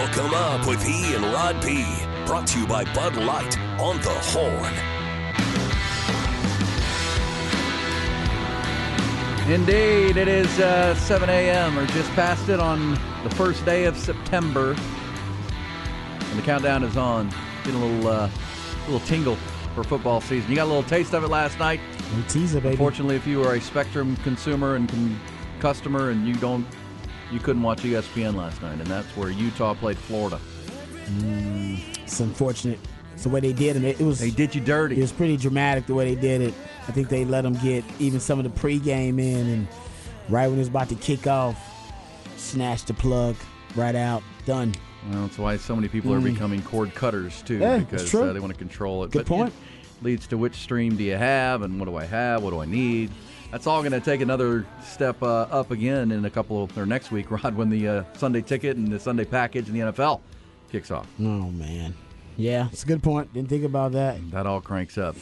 Hook 'em up with E and Rod B. Brought to you by Bud Light on the Horn. Indeed, it is uh, 7 a.m. or just past it on the first day of September, and the countdown is on. Getting a little, uh, little tingle for football season. You got a little taste of it last night. We tease it, baby. Unfortunately, if you are a Spectrum consumer and con- customer, and you don't, you couldn't watch ESPN last night, and that's where Utah played Florida. It's unfortunate. It's the way they did it. It was They did you dirty. it was pretty dramatic the way they did it. I think they let them get even some of the pregame in, and right when it was about to kick off, snatched the plug right out. Done. Well, that's why so many people are becoming cord cutters too, Mm. Yeah, because uh, they want to control it. Good But point. It leads to which stream do you have, and what do I have? What do I need? That's all going to take another step uh, up again in a couple of, or next week, Rod, when the uh, Sunday ticket and the Sunday package and the NFL kicks off. Oh man. Yeah, it's a good point. Didn't think about that. That all cranks up.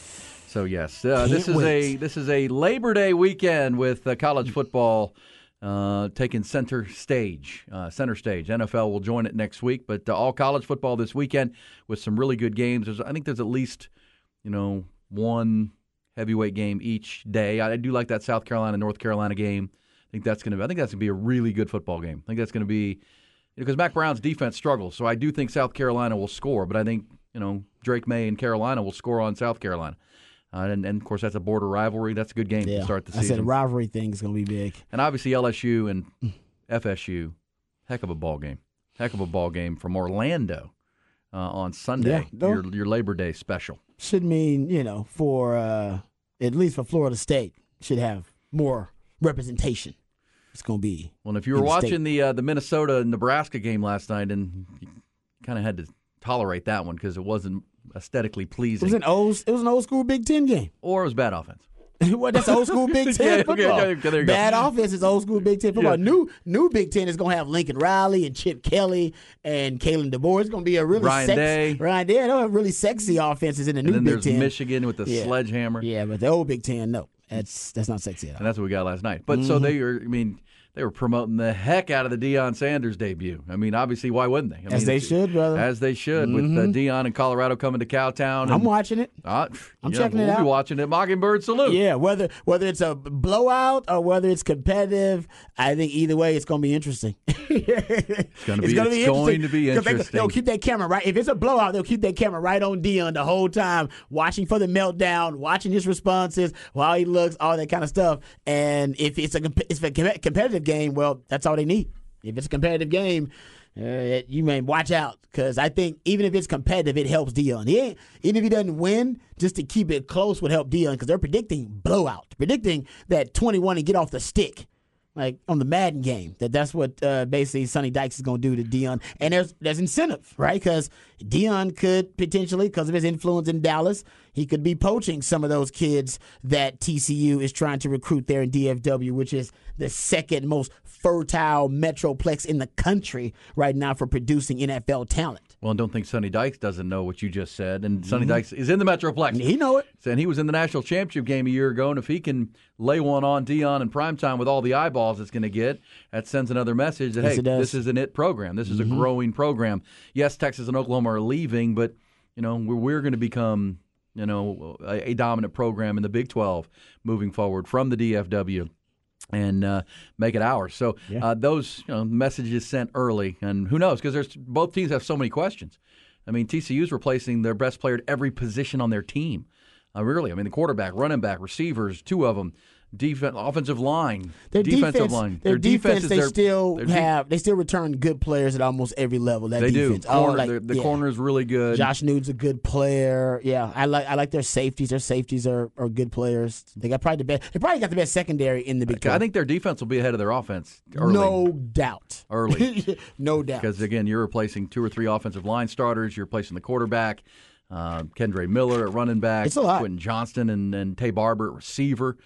So yes, uh, this is a this is a Labor Day weekend with uh, college football uh, taking center stage. Uh, center stage. NFL will join it next week, but uh, all college football this weekend with some really good games. There's, I think there's at least you know one heavyweight game each day. I do like that South Carolina North Carolina game. I think that's going to. I think that's going to be a really good football game. I think that's going to be because Mack Brown's defense struggles. So I do think South Carolina will score, but I think you know Drake Maye and Carolina will score on South Carolina. Uh, and, and of course, that's a border rivalry. That's a good game Yeah. to start the season. I said rivalry thing is gonna be big. and obviously LSU and FSU, heck of a ball game. Heck of a ball game from Orlando uh, on Sunday. Yeah, your, your Labor Day special. Should mean, you know, for uh at least for Florida State, should have more representation. It's gonna be Well, if you were the state. watching the uh, the Minnesota Nebraska game last night, and you kind of had to tolerate that one because it wasn't aesthetically pleasing. it was an old it was an old school Big Ten game. or it was bad offense. what? That's old school Big Ten Yeah, football. okay, there you go. Bad offense is old school Big Ten football. Yeah. New new Big Ten is gonna have Lincoln Riley and Chip Kelly and Kalen DeBoer. It's gonna be a really Ryan sexy, Day. Ryan Day. They'll have really sexy offenses in the And new then Big there's Ten. Michigan with the Yeah. sledgehammer. Yeah, but the old Big Ten, no, that's that's not sexy at all. And that's what we got last night. But Mm-hmm. so they are. I mean, they were promoting the heck out of the Deion Sanders debut. I mean, obviously, why wouldn't they? I As mean, they should, brother. Mm-hmm. As they should, with uh, Deion and Colorado coming to Cowtown. I'm watching it. uh, I'm yeah, checking it out. we'll be watching it. Mockingbird salute. Yeah, whether whether it's a blowout or whether it's competitive, I think either way it's going to be interesting. it's gonna be- interesting. it's going to be interesting. They, will keep that camera right. If it's a blowout, they'll keep that camera right on Deion the whole time, watching for the meltdown, watching his responses, how he looks, all that kind of stuff. And if it's a if it's a competitive game, well, that's all they need. If it's a competitive game. Uh, you may watch out because I think even if it's competitive, it helps Deion. He ain't, even if he doesn't win, just to keep it close would help Deion because they're predicting blowout, predicting that 21 and get off the stick, like on the Madden game. That that's what uh, basically Sonny Dykes is going to do to Deion. And there's there's incentive, right? Because Deion could potentially, because of his influence in Dallas, he could be poaching some of those kids that TCU is trying to recruit there in DFW, which is the second most fertile metroplex in the country right now for producing NFL talent. Well, don't think Sonny Dykes doesn't know what you just said. And Sonny Dykes is in the Metroplex. Mm-hmm. He know it. And he was in the national championship game a year ago, and if he can lay one on Deion in primetime with all the eyeballs it's going to get, that sends another message that Yes, hey. Mm-hmm. this is an it program. This is a growing program. Yes, Texas and Oklahoma are leaving, but you know we're, we're going to become you know a, a dominant program in the Big 12 moving forward from the DFW. And uh, make it ours. So uh, those you know, messages sent early, and who knows? Because there's both teams have so many questions. I mean, TCU's replacing their best player at every position on their team. Uh, really, I mean, the quarterback, running back, receivers, two of them. Defense, offensive line, Their defensive defense, line. Their, defense, is they their- still their de- have. They still return good players at almost every level. That They do. defense. Oh, Corner, like, the the yeah. corner is really good. Josh Newton's a good player. Yeah, I like I like their safeties. Their safeties are, are good players. They got probably the best. They probably got the best secondary in the Big I think their defense will be ahead of their offense early. no doubt. Early. no doubt. because again, you're replacing two or three offensive line starters. You're replacing the quarterback, uh, Kendre Miller at running back, It's a lot. Quentin Johnston and, and Taye Barber at receiver.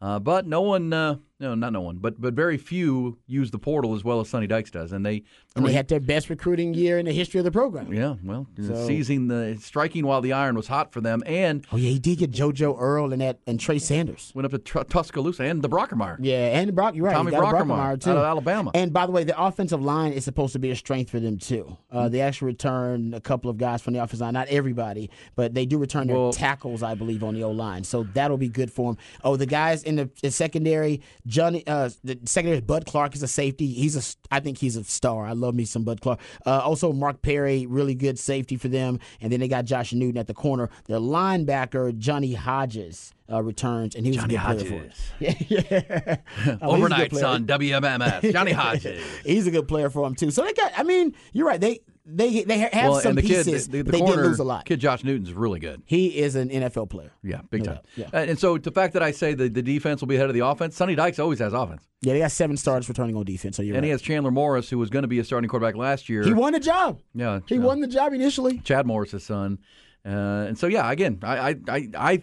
Uh, but no one, uh, no, not no one, but but very few use the portal as well as Sonny Dykes does, and they, and they had their best recruiting year in the history of the program. yeah, well, So- seizing the striking while the iron was hot for them, and Oh yeah, he did get JoJo Earle and that and Trey Sanders. went up to Tr- Tuscaloosa and the Brockermeyer. Yeah, and Brock, you're right. Tommy Brockermeyer Brockermeyer, too. out of Alabama. And by the way, the offensive line is supposed to be a strength for them too. Uh, they actually return a couple of guys from the offensive line, not everybody, but they do return their Well- tackles, I believe, on the O line. So that'll be good for them. Oh, the guys in the, the secondary, Johnny, uh, the secondary, Bud Clark is a safety. He's a, I think he's a star. I love me some Bud Clark. Uh, also, Mark Perry, really good safety for them. And then they got Josh Newton at the corner. Their linebacker, Johnny Hodges. Uh, returns and he was Johnny a good player for him. Yeah, yeah. Oh, he's Overnight player. on WMMS, Johnny Hodges. He's a good player for them too. So they got. I mean, you're right. They they they have well, some the kid, pieces. the, the they corner, did lose a lot. kid Josh Newton's really good. He is an NFL player. Yeah, big No time. yeah. And so the fact that I say the, the defense will be ahead of the offense, Sonny Dykes always has offense. Yeah, they got seven stars returning on defense. So you're And right. he has Chandler Morris, who was going to be a starting quarterback last year. He won the job. Yeah, He yeah. won the job initially. Chad Morris's son. Uh, and so, yeah, again, I, I, I, I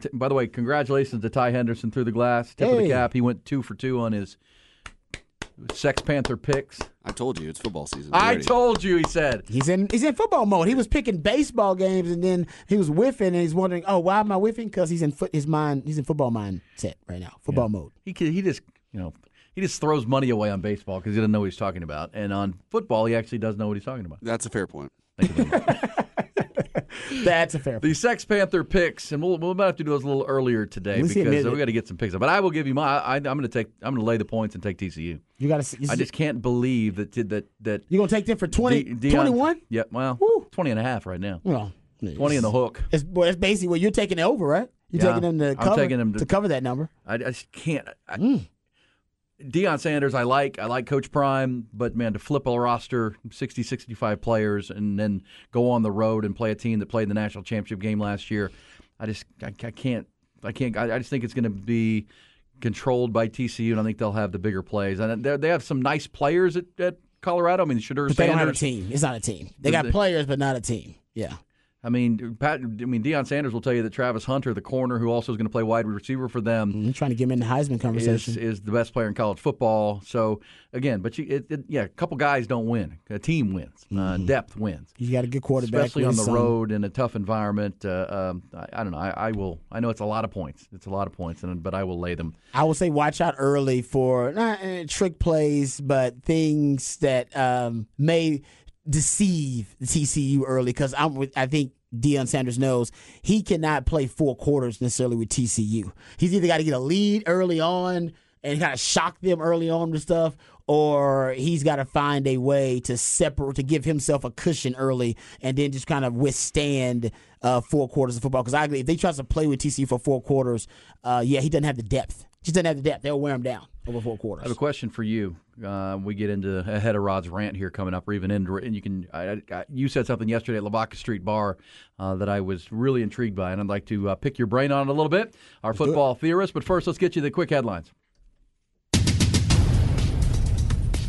t- by the way, congratulations to Ty Henderson through the glass, tip of the cap. He went two for two on his Sex Panther picks. I told you it's football season. I told you, he said. He's in he's in football mode. He was picking baseball games and then he was whiffing and he's wondering, oh, why am I whiffing? Because he's in foot his mind. He's in football mindset right now. Football mode. He, could- he just, you know, he just throws money away on baseball because he doesn't know what he's talking about. And on football, he actually does know what he's talking about. That's a fair point. That's a fair. The Sex Panther picks, and we'll, we'll might have to do those a little earlier today Let's see a because we got to get some picks up. But I will give you my. I, I'm going to take. I'm going to lay the points and take TCU. You got to. I just can't believe that that that you're gonna take them for 20, De- Deion- 21? Yeah, well, Woo. 20 and a half right now. Well, 20 in the hook. It's, well, that's basically what you're taking it over, right? You're Yeah, taking them to I'm cover taking them to- cover that number. I, I just can't. I, Mm. Deion Sanders, I like. I like Coach Prime, but man, to flip a roster 60, 65 players and then go on the road and play a team that played the national championship game last year, I just I, I can't. I can't. I, I just think it's going to be controlled by TCU, and I think they'll have the bigger plays. And they they have some nice players at, at Colorado. I mean, Shedeur But they don't have a team. It's not a team. They got They- players, but not a team. Yeah. I mean, Pat. I mean, Deion Sanders will tell you that Travis Hunter, the corner, who also is going to play wide receiver for them, I'm trying to get him in the Heisman conversation. is the best player in college football. So again, but you, it, it, yeah, a couple guys don't win. A team wins. Uh, depth wins, you got a good quarterback, especially on the some- road in a tough environment. Uh, um, I, I don't know. I, I will. I know it's a lot of points. It's a lot of points, and but I will lay them. I will say watch out early for not uh, trick plays, but things that um, may deceive the TCU early. Because I'm, with, I think Deion Sanders knows he cannot play four quarters necessarily with TCU. He's either got to get a lead early on and kind of shock them early on with stuff, or he's got to find a way to separate to give himself a cushion early, and then just kind of withstand uh, four quarters of football. Because I agree, if they try to play with TCU for four quarters, uh, yeah, he doesn't have the depth. Just doesn't have the depth. They'll wear him down over four quarters. I have a question for you. Uh, we get into ahead of Rod's rant here coming up, or even into and you can. I, I, you said something yesterday at Lavaca Street Bar uh, that I was really intrigued by, and I'd like to uh, pick your brain on it a little bit. Our football theorist, but first, let's get you the quick headlines.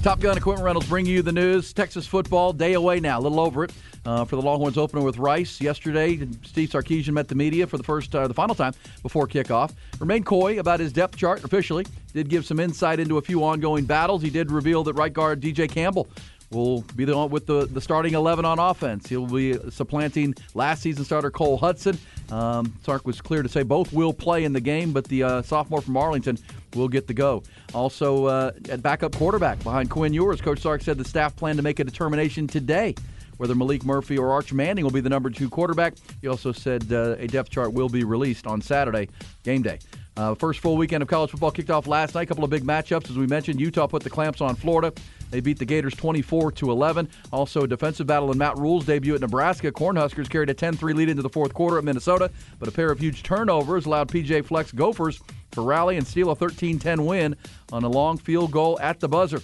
Top Gun Equipment Rentals bring you the news. Texas football day away now, a little over it uh, for the Longhorns opener with Rice yesterday. Steve Sarkisian met the media for the first, uh, the final time before kickoff. Remained coy about his depth chart officially. Did give some insight into a few ongoing battles. He did reveal that right guard DJ Campbell will be the with the, the starting 11 on offense. He'll be supplanting last season starter Cole Hudson. Um, Sark was clear to say both will play in the game, but the uh, sophomore from Arlington will get the go. Also, uh, at backup quarterback behind Quinn Ewers, Coach Sark said the staff plan to make a determination today whether Maalik Murphy or Arch Manning will be the number two quarterback. He also said uh, a depth chart will be released on Saturday, game day. Uh, first full weekend of college football kicked off last night. A couple of big matchups, as we mentioned. Utah put the clamps on Florida. They beat the Gators 24 to 11. Also, a defensive battle in Matt Rhule's debut at Nebraska. Cornhuskers carried a 10-3 lead into the fourth quarter at Minnesota, but a pair of huge turnovers allowed PJ Fleck's Gophers to rally and steal a 13-10 win on a long field goal at the buzzer.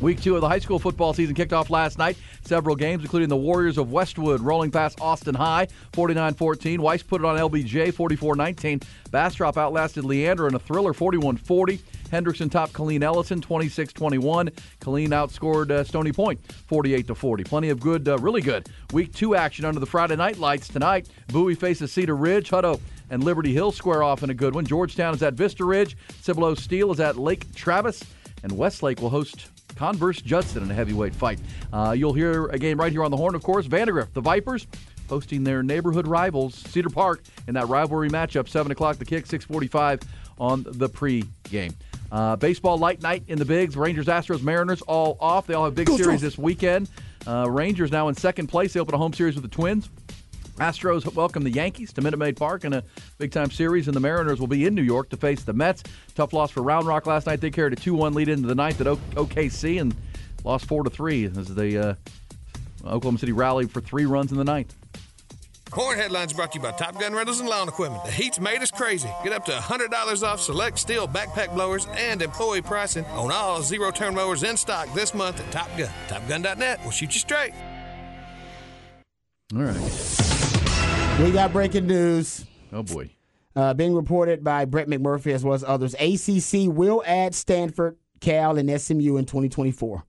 Week two of the high school football season kicked off last night. Several games, including the Warriors of Westwood rolling past Austin High 49 14. Weiss put it on LBJ 44 19. Bastrop outlasted Leander in a thriller 41 40. Hendrickson topped Killeen Ellison 26 21. Killeen outscored uh, Stony Point 48 40. Plenty of good, uh, really good week two action under the Friday night lights tonight. Bowie faces Cedar Ridge. Hutto and Liberty Hill square off in a good one. Georgetown is at Vista Ridge. Cibolo Steele is at Lake Travis. And Westlake will host Converse Judson in a heavyweight fight. Uh, you'll hear a game right here on the horn, of course. Vandegrift, the Vipers, hosting their neighborhood rivals, Cedar Park, in that rivalry matchup. 7 o'clock the kick, 645 on the pre-game. Uh, baseball light night in the bigs. Rangers, Astros, Mariners all off. They all have big Go series this weekend. Uh, Rangers now in second place. They open a home series with the Twins. Astros welcome the Yankees to Minute Maid Park in a big time series, and the Mariners will be in New York to face the Mets. Tough loss for Round Rock last night. They carried a 2 1 lead into the ninth at OKC and lost 4 to 3 as the uh, Oklahoma City rallied for three runs in the ninth. Horn Headlines brought to you by Top Gun Rentals and Lawn Equipment. The heat's made us crazy. Get up to $100 off select steel backpack blowers and employee pricing on all zero turn mowers in stock this month at Top Gun. TopGun.net will shoot you straight. All right. We got breaking news. Oh, boy. Uh, being reported by Brett McMurphy as well as others, ACC will add Stanford, Cal, and SMU in 2024.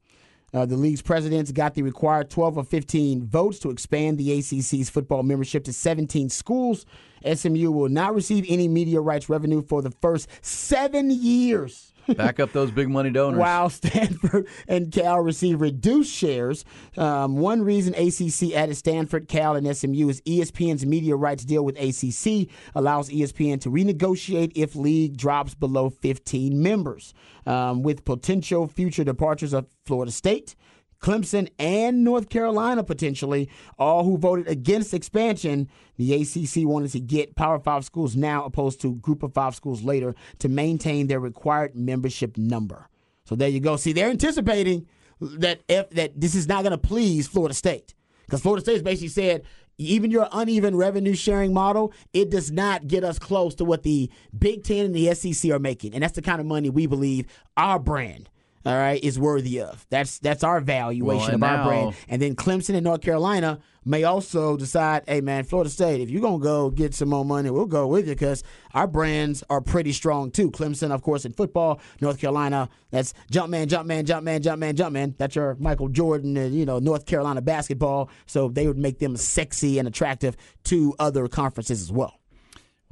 Uh, the league's presidents got the required 12 or 15 votes to expand the ACC's football membership to 17 schools. SMU will not receive any media rights revenue for the first seven years. Back up those big money donors. While Stanford and Cal receive reduced shares. Um, one reason ACC added Stanford, Cal, and SMU is ESPN's media rights deal with ACC allows ESPN to renegotiate if league drops below 15 members. Um, with potential future departures of Florida State, Clemson, and North Carolina potentially, all who voted against expansion. The ACC wanted to get Power Five schools now, opposed to Group of Five schools later, to maintain their required membership number. So there you go. See, they're anticipating that if that this is not going to please Florida State because Florida State has basically said even your uneven revenue sharing model, it does not get us close to what the Big Ten and the SEC are making, and that's the kind of money we believe our brand all right, is worthy of. That's that's our valuation Well, of our now- brand. And then Clemson and North Carolina may also decide, hey man, Florida State, if you're gonna go get some more money, we'll go with you because our brands are pretty strong too. Clemson, of course, in football. North Carolina, that's jump man, jump man, jump man, jump man, jump man. That's your Michael Jordan, and you know North Carolina basketball. So they would make them sexy and attractive to other conferences as well.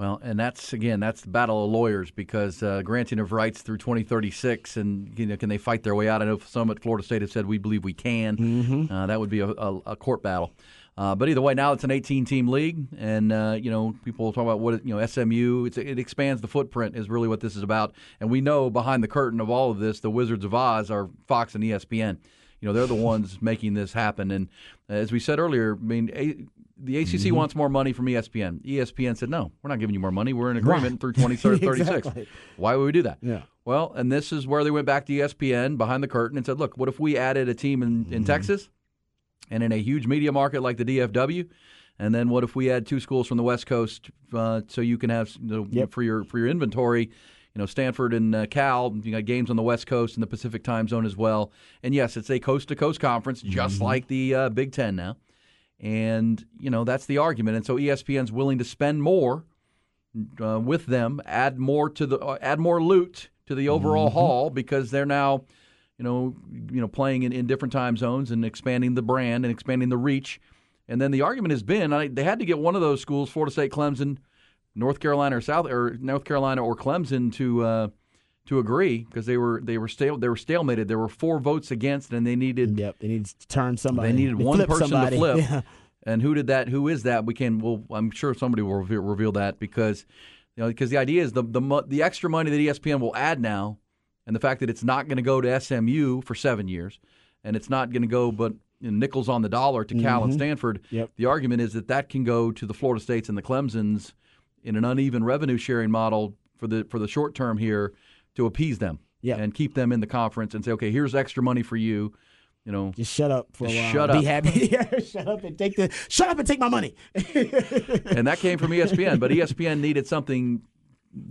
Well, and that's again, that's the battle of lawyers because uh, granting of rights through 2036, and you know, can they fight their way out? I know some at Florida State have said we believe we can. Mm-hmm. Uh, that would be a, a, a court battle. Uh, but either way, now it's an 18-team league, and uh, you know people talk about what it- you know SMU. It's, it expands the footprint is really what this is about, and we know behind the curtain of all of this, the Wizards of Oz are Fox and ESPN. You know they're the ones making this happen, and as we said earlier, I mean. The ACC Mm-hmm. wants more money from ESPN. ESPN said, no, we're not giving you more money. We're in agreement through 2036. Exactly. Why would we do that? Yeah. Well, and this is where they went back to ESPN behind the curtain and said, look, what if we added a team in, Mm-hmm. in Texas and in a huge media market like the DFW? And then what if we add two schools from the West Coast uh, so you can have you know, for your for your inventory, you know Stanford and uh, Cal, you got games on the West Coast and the Pacific time zone as well. And yes, it's a coast to coast conference, just Mm-hmm. like the uh, Big Ten now. And you know that's the argument. And so ESPN's willing to spend more uh, with them, add more to the uh, add more loot to the overall Mm-hmm. haul because they're now, you know, you know playing in, in different time zones and expanding the brand and expanding the reach. And then the argument has been I, they had to get one of those schools, Florida State, Clemson, North Carolina or South or North Carolina or Clemson to uh, to agree because they were they were stale they were stalemated. There were four votes against, and they needed Yep, they need to turn somebody. they needed They one person somebody. to flip. Yeah. And who did that? Who is that? We can. Well, I'm sure somebody will reveal, reveal that because, you know, because the idea is the the the extra money that ESPN will add now, and the fact that it's not going to go to SMU for seven years, and it's not going to go but you know, nickels on the dollar to Cal and Stanford. Mm-hmm. Yep. The argument is that that can go to the Florida States and the Clemson's in an uneven revenue sharing model for the for the short term here to appease them Yeah. and keep them in the conference and say, okay, here's extra money for you. You know, Just shut up for a while. shut up. Be happy. Yeah, shut up and take the shut up and take my money. and that came from ESPN. But ESPN needed something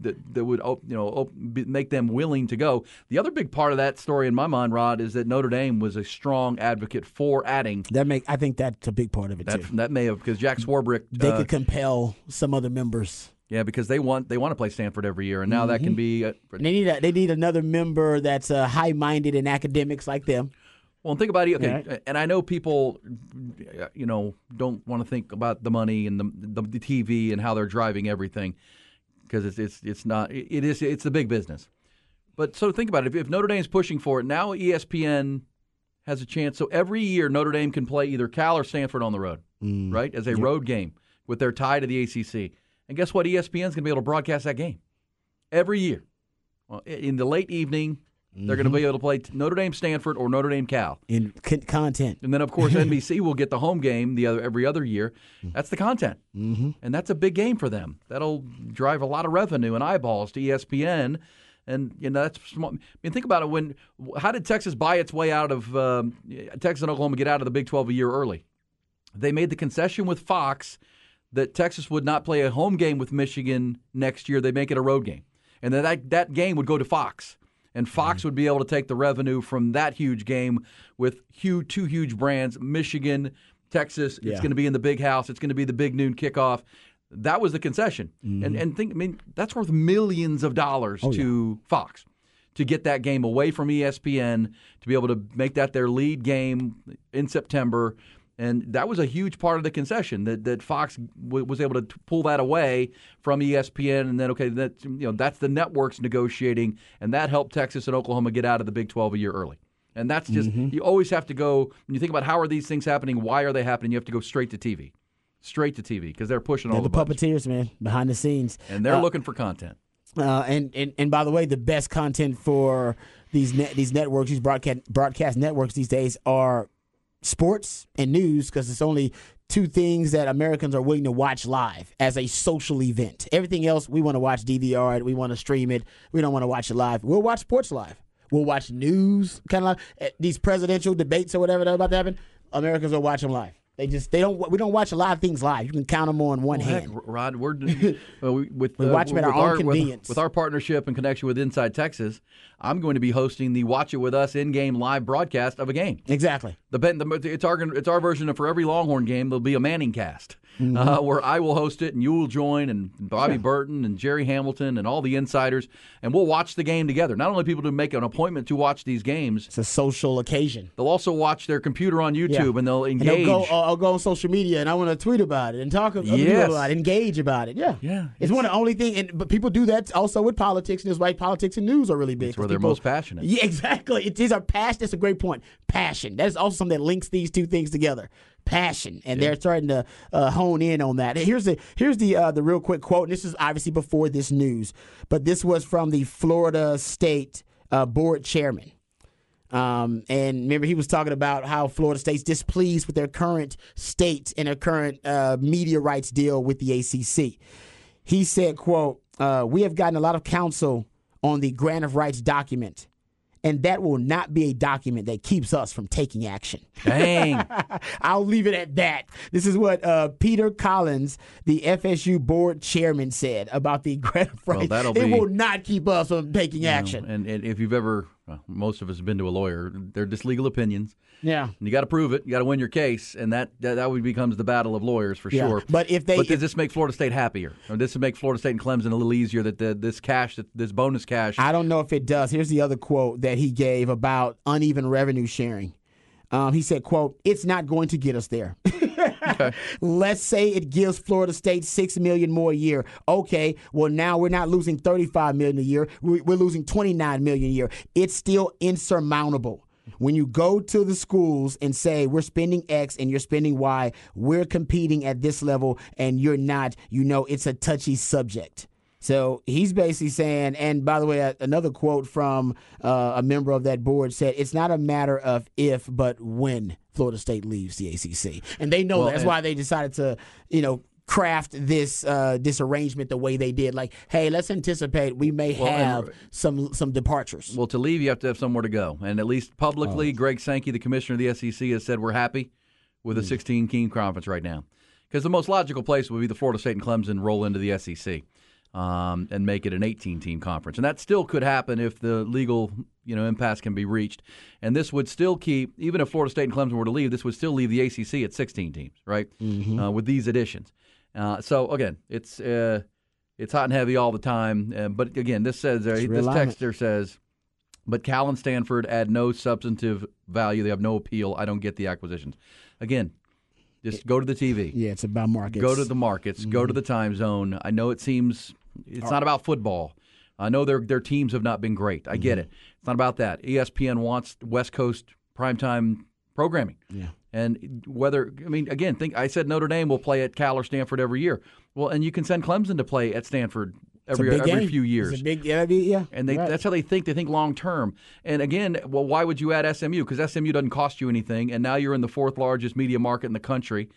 that that would you know make them willing to go. The other big part of that story in my mind, Rod, is that Notre Dame was a strong advocate for adding. That make I think that's a big part of it That too. that may have because Jack Swarbrick. They uh, could compel some other members. Yeah, because they want they want to play Stanford every year, and now that Mm-hmm. can be. Uh, And they need a, they need another member that's uh, high minded in academics like them. Well, think about it. Okay, Right. and I know people, uh, you know, don't want to think about the money and the, the, the TV and how they're driving everything because it's it's it's not it is it's the big business. But so think about it. If, if Notre Dame's pushing for it now, ESPN has a chance. So every year Notre Dame can play either Cal or Stanford on the road, right, as a road game with their tie to the ACC. And guess what? ESPN's going to be able to broadcast that game every year. Well, in the late evening, they're going to be able to play Notre Dame Stanford or Notre Dame Cal. in con- content. And then, of course, NBC will get the home game the other every other year. That's the content, mm-hmm. and that's a big game for them. That'll drive a lot of revenue and eyeballs to ESPN. And you know that's small. I mean, think about it. When how did Texas buy its way out of um, Texas and Oklahoma get out of the Big Twelve a year early? They made the concession with Fox that Texas would not play a home game with Michigan next year. They make it a road game, and then that that game would go to Fox, and Fox mm-hmm. would be able to take the revenue from that huge game with huge, two huge brands, Michigan, Texas. It's Yeah. going to be in the big house. It's going to be the big noon kickoff. That was the concession, and mm-hmm. and think I mean that's worth millions of dollars oh, to Fox to get that game away from ESPN to be able to make that their lead game in September. And that was a huge part of the concession that, that Fox w- was able to t- pull that away from ESPN, and then okay, that you know that's the networks negotiating, and that helped Texas and Oklahoma get out of the Big 12 a year early. And that's just you always have to go when you think about how are these things happening, why are they happening? You have to go straight to TV, straight to TV because they're pushing all They're the, the puppeteers, man, behind the scenes. and they're Uh, looking for content. Uh, and, and and by the way, the best content for these net, these networks, these broadcast broadcast networks these days are sports and news because it's only two things that Americans are willing to watch live as a social event. Everything else we want to watch DVR it, we want to stream it, we don't want to watch it live. We'll watch sports live. We'll watch news, kind of like eh, these presidential debates or whatever that are about to happen. Americans will watch them live. They just they don't we don't watch a lot of things live. You can count them on one Heck, hand. Rod, we're well, we, with We uh, watch 'em at with our own with- convenience. With, our partnership and connection with Inside Texas, I'm going to be hosting the Watch It with Us in-game live broadcast of a game. Exactly. The, the it's our it's our version of for every Longhorn game there'll be a Manning cast Mm-hmm. uh, where I will host it and you will join and Bobby Burton and Jerry Hamilton and all the insiders and we'll watch the game together. Not only people to make an appointment to watch these games, It's a social occasion. they'll also watch their computer on YouTube Yeah. and they'll And engage. they'll go, I'll go on social media and I want to tweet about it and talk Yes. about it, engage about it. Yeah, Yeah, It's, one of the only thing, and but people do that also with politics, and it's why politics and news are really big. It's where they're people- most passionate. Yeah, exactly. It is a passion. That's a great point. Passion. That is also something that links these two things together. Passion, and they're starting to uh, hone in on that. Here's the here's the uh, the real quick quote. And this is obviously before this news, but this was from the Florida State uh, board chairman. Um, and remember, he was talking about how Florida State's displeased with their current state and their current uh, media rights deal with the ACC. He said, "quote uh, We have gotten a lot of counsel on the grant of rights document, and that will not be a document that keeps us from taking action." Dang. I'll leave it at that. This is what uh, Peter Collins, the FSU board chairman, said about the grant of rights. that'll it be- will not keep us from taking action. And, and if you've ever, well, most of us have been to a lawyer, they're just legal opinions. Yeah. And you got to prove it. You got to win your case, and that that, that would becomes the battle of lawyers for Yeah, sure. but if they- but does this make Florida State happier? Or does this make Florida State and Clemson a little easier that the, this cash, that this bonus cash? I don't know if it does. Here's the other quote that he gave about uneven revenue sharing. Um, he said, "quote It's not going to get us there. Let's say it gives Florida State six million more a year. Okay, well now we're not losing thirty-five million a year. We're losing twenty-nine million a year. It's still insurmountable." When you go to the schools and say we're spending X and you're spending Y, we're competing at this level and you're not, you know, it's a touchy subject. So he's basically saying, and by the way, another quote from uh, a member of that board said, "It's not a matter of if, but when Florida State leaves the ACC," and they know Well, that. that's why they decided to, you know, craft this uh, this arrangement the way they did. Like, hey, let's anticipate we may Well, and- have some some departures. Well, to leave, you have to have somewhere to go. And at least publicly, Greg Sankey, the commissioner of the SEC, has said we're happy with a 16 team conference right now. Because the most logical place would be the Florida State and Clemson roll into the SEC um, and make it an 18 team conference. And that still could happen if the legal you know impasse can be reached. And this would still keep, even if Florida State and Clemson were to leave, this would still leave the ACC at 16 teams, right? Uh, with these additions. Uh, so, again, it's. Uh, it's hot and heavy all the time, uh, but again, this says this texter says but Cal and Stanford add no substantive value. They have no appeal. I don't get the acquisitions. Again, just go to the TV. yeah, it's about markets. Go to the markets. Go Mm-hmm. to the time zone. I know it seems it's not about football. I know their their teams have not been great. I Mm-hmm. get it. It's not about that. ESPN wants West Coast primetime programming. Yeah. And whether I mean again, think I said Notre Dame will play at Cal or Stanford every year. Well, and you can send Clemson to play at Stanford every every game. few It's years a big, yeah, yeah. and they, right. that's how they think. They think long term. And again, well, why would you add SMU? Because SMU doesn't cost you anything, and now you're in the fourth largest media market in the country.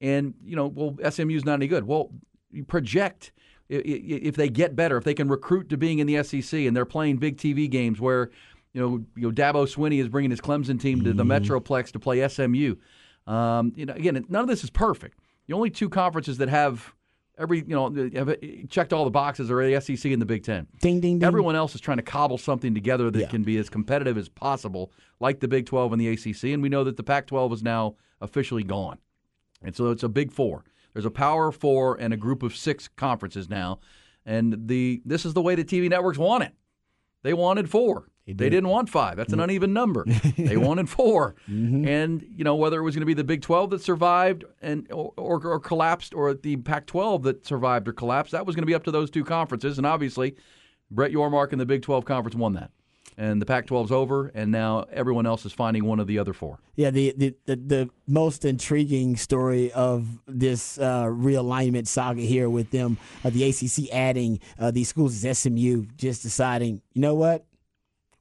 And you know, well, SMU's not any good. Well, you project if they get better, if they can recruit to being in the SEC, and they're playing big TV games where you know, you know, Dabo Swinney is bringing his Clemson team to the Metroplex to play SMU. Um, you know, again, none of this is perfect. The only two conferences that have every you know have checked all the boxes are the SEC and the Big Ten. Ding, ding, ding. Everyone else is trying to cobble something together that Yeah. can be as competitive as possible, like the Big 12 and the ACC. And we know that the Pac 12 is now officially gone. And so it's a Big Four. There's a Power Four and a group of six conferences now. And the this is the way the TV networks want it. They wanted four. They, did. not want five. That's an uneven number. they wanted 4 And you know whether it was going to be the Big 12 that survived and or, or, or collapsed, or the Pac-12 that survived or collapsed, that was going to be up to those two conferences. And obviously, Brett Yormark and the Big 12 conference won that. And the Pac-12's over, and now everyone else is finding one of the other four. Yeah, the, the, the, the most intriguing story of this uh, realignment saga here with them, uh, the ACC adding uh, these schools is SMU just deciding, you know what?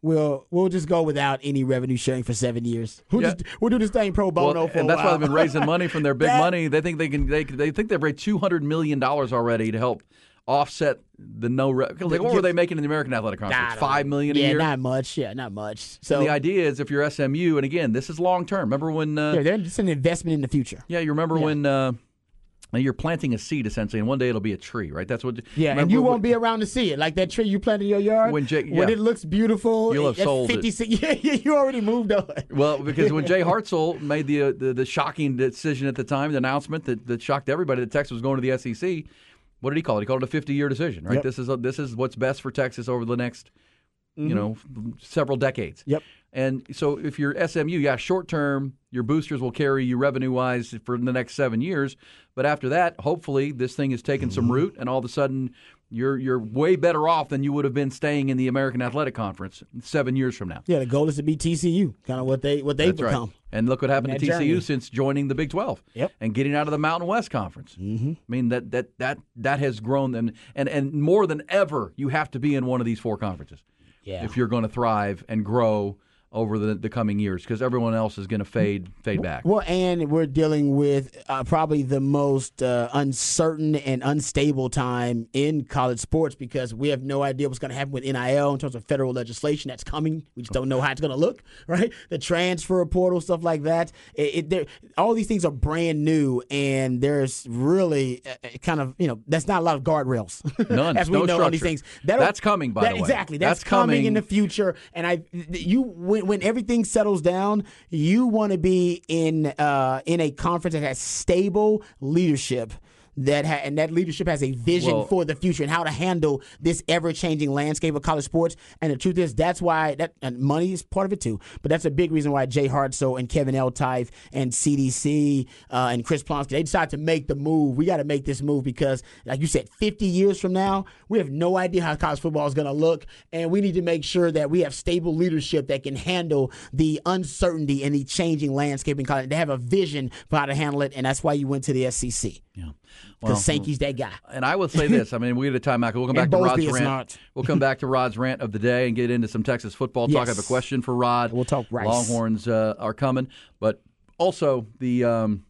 We'll we'll just go without any revenue sharing for seven years. We'll, Yeah. just, we'll do this thing pro bono Well, for and that's why they've been raising money from their big That- money. They think they can. They, they think they've raised two hundred million dollars already to help offset the no. Re- like, what were they making in the American Athletic Conference? Five know. yeah, a year. not much. Yeah, not much. So And the idea is if you're SMU, and again, this is long term. Remember when? Uh, yeah, they're just an investment in the future. yeah, you remember Yeah. when uh, you're planting a seed essentially, and one day it'll be a tree, right? That's what. Yeah, and you won't be around to see it. Like that tree you planted in your yard. When Jake- when it looks beautiful, You'll have sold it. Yeah, yeah, you already moved on. Well, because when Jay Hartzell made the, uh, the the shocking decision at the time, the announcement that, that shocked everybody that Texas was going to the SEC, what did he call it? He called it a 50 year decision, right? Yep. This is a, this is what's best for Texas over the next, you know, several decades. Mm-hmm. Yep. And so if you're SMU, yeah, short term, your boosters will carry you revenue wise for the next seven years. But after that, hopefully, this thing has taken some Mm-hmm. root, and all of a sudden, you're you're way better off than you would have been staying in the American Athletic Conference seven years from now. Yeah, the goal is to be TCU, kind of what they what they've That's become. right. And look what happened to TCU journey. since joining the Big 12 Yep. and getting out of the Mountain West Conference. Mm-hmm. I mean that that that that has grown and and and more than ever, you have to be in one of these four conferences Yeah. if you're going to thrive and grow over the, the coming years because everyone else is going to fade fade back. Well, and we're dealing with uh, probably the most uh, uncertain and unstable time in college sports because we have no idea what's going to happen with NIL in terms of federal legislation that's coming. We just don't know how it's going to look, right? The transfer portal, stuff like that. It, it, there- all these things are brand new, and there's really uh, kind of you know that's not a lot of guardrails. None. as we No know on these structure. things. That'll- That's coming, by that- the way. Exactly. That's, That's coming in the future. And I, you when everything settles down, you want to be in uh, in a conference that has stable leadership. That ha- and that leadership has a vision Well- for the future and how to handle this ever changing landscape of college sports. And the truth is, that's why that and money is part of it too. But that's a big reason why Jay Hartzell and Kevin Eltife and CDC uh, and Chris Plonsky they decided to make the move. We got to make this move because, like you said, 50 years from now, we have no idea how college football is going to look, and we need to make sure that we have stable leadership that can handle the uncertainty and the changing landscape in college. They have a vision for how to handle it, and that's why you went to the SEC Yeah. because Sankey's that guy. And I will say this: I mean, we had a timeout. We'll come back to Rod's rant. not. We'll come back to Rod's rant of the day and get into some Texas football talk. I have a question for Rod. We'll talk Rice. Longhorns uh, are coming, but also the. Um,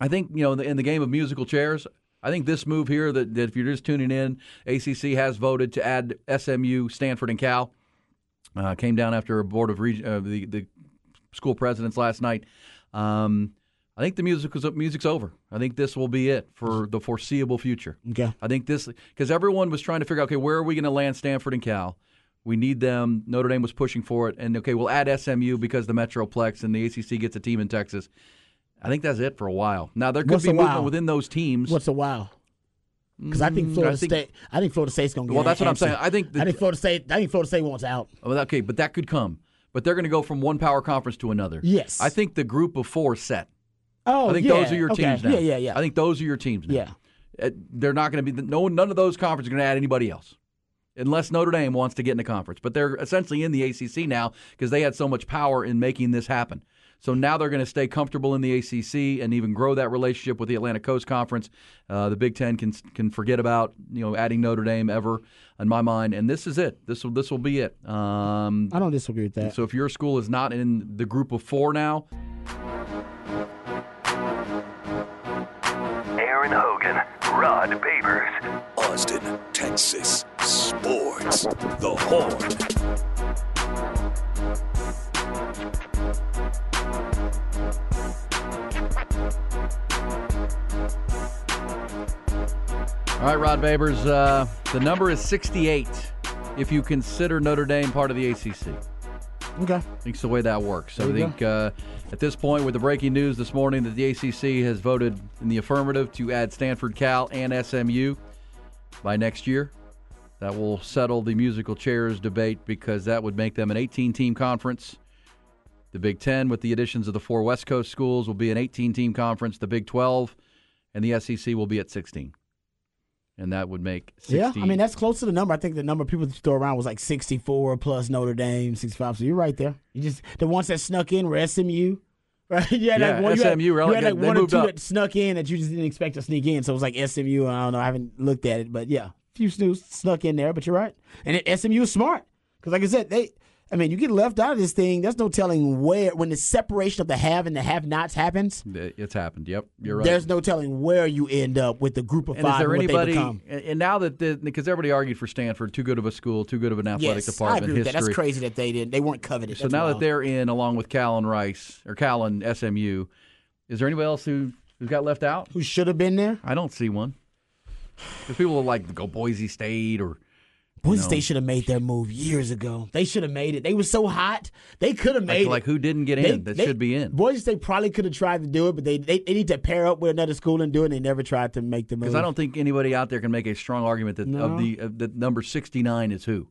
I think you know in the, in the game of musical chairs, I think this move here that, that if you're just tuning in, ACC has voted to add SMU, Stanford, and Cal. Uh, came down after a board of reg- uh, the the school presidents last night. Um, I think the music was, music's over. I think this will be it for the foreseeable future. Okay. I think this because everyone was trying to figure out okay where are we going to land Stanford and Cal. We need them. Notre Dame was pushing for it, and okay, we'll add SMU because the Metroplex and the ACC gets a team in Texas. I think that's it for a while. Now there could What's be movement within those teams. What's a while? Because I think Florida Mm, I think- State. I think Florida State's going to. Well, that's what I'm saying. I think the- I think Florida State. I think Florida State wants out. Okay, but that could come. But they're going to go from one power conference to another. Yes. I think the group of four set. Oh, I think yeah. those are your okay. teams now. Yeah, yeah, yeah. I think those are your teams now. Yeah. Uh, They're not going to be no none of those conferences are going to add anybody else. Unless Notre Dame wants to get in the conference. But they're essentially in the ACC now because they had so much power in making this happen. So now they're going to stay comfortable in the ACC and even grow that relationship with the Atlantic Coast Conference. Uh, the Big Ten can can forget about you know adding Notre Dame ever in my mind, and this is it. This will this will be it. Um, I don't disagree with that. so if your school is not in the group of four now, Rod Babers, Austin, Texas Sports. The Horn. All right, Rod Babers, uh, the number is 68 if you consider Notre Dame part of the ACC. okay. I think it's the way that works. I There you think uh, at this point, with the breaking news this morning that the ACC has voted in the affirmative to add Stanford, Cal, and SMU by next year, that will settle the musical chairs debate because that would make them an 18 team conference. The Big Ten, with the additions of the four West Coast schools, will be an 18 team conference. The Big 12 and the SEC will be at 16. And that would make 16. Yeah, I mean that's close to the number. I think the number of people that throw around was like 64 plus Notre Dame 65. So you're right there. You just the ones that snuck in were SMU. Right? You Yeah, like one, you had- SMU, You had like one or two up. that snuck in that you just didn't expect to sneak in. So it was like SMU. I don't know. I haven't looked at it, but yeah, a few snooze snuck in there. But you're right. And it, SMU is smart because, like I said, they. I mean, you get left out of this thing. There's no telling where when the separation of the have and the have-nots happens. It's happened. Yep, you're right. There's no telling where you end up with the group of And five is there and anybody? And now that the, because everybody argued for Stanford, too good of a school, too good of an athletic Yes, I department, agree with that. That's crazy that they didn't. They weren't coveted. So That's now that they're in, along with Cal and Rice or Cal and SMU, is there anybody else who who got left out? who should have been there, I don't see one. Because people will like go Boise State or Boise know. State should have made their move years ago. They should have made it. They were so hot. They could have like, made like it. who didn't get in They- that they- should be in. Boise State probably could have tried to do it, but they, they they need to pair up with another school and do it. and They never tried to make the move. Because I don't think anybody out there can make a strong argument that No. of the of the number sixty nine is who.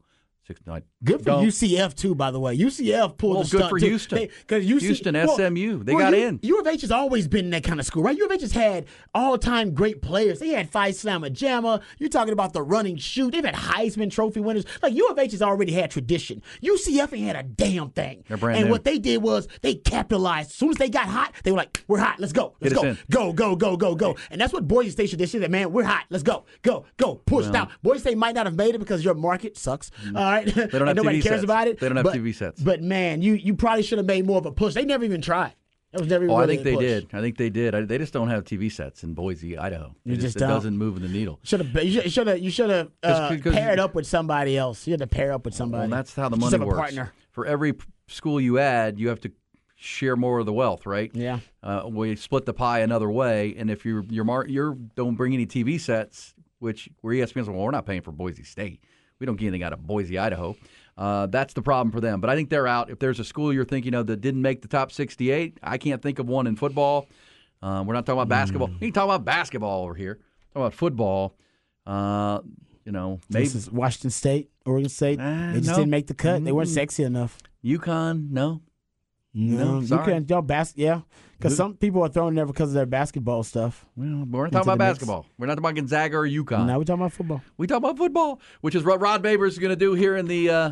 Sixty nine. Good for UCF too, by the way. UCF pulled Well, the good for too. Houston. They- 'cause UC Houston, well- SMU, they well, got U- in. U of H has always been that kind of school, right? U of H has had all-time great players. They had Phi Slama Jama. You're talking about the running shoot. They've had Heisman Trophy winners. Like U of H has already had tradition. UCF ain't had a damn thing. And new. what they did was they capitalized. As soon as they got hot, they were like, "We're hot. Let's go. Let's Get go. Go, go, go, go, go." And that's what Boise State should do. They said, "Man, we're hot. Let's go. Go, go. Push down." Boise State might not have made it because your market sucks. All right, Mm. don't and have nobody TV cares sets. about it. They don't have but, TV sets. But man, you you probably should have made more of a push. They never even tried. That was never. Oh, I think they push. did. I think they did. I, they just don't have TV sets in Boise, Idaho. You It just it doesn't move the needle. Should have you should have you should have uh, paired up with somebody else. You had to pair up with somebody. Well, that's how the Just money have a works. partner. For every school you add, you have to share more of the wealth, right? Yeah. Uh, we split the pie another way, and if you're you're mar- you're don't bring any TV sets, which where ESPN's well, we're not paying for Boise State. We don't get anything out of Boise, Idaho. Uh, that's the problem for them. But I think they're out. If there's a school you're thinking of that didn't make the top 68, I can't think of one in football. Uh, we're not talking about basketball. Mm. We can talk about basketball over here. Talk about football. Uh, you know, maybe This is Washington State, Oregon State. Uh, they just no. didn't make the cut. They weren't Mm. sexy enough. UConn. No, No, you sorry. can't. Y'all bas- yeah, because some people are thrown there because of their basketball stuff. Well, we're not talking about the mix. basketball. We're not talking about Gonzaga or UConn. Now we're talking about football. We talk about football, which is what Rod Babers is going to do here in the uh,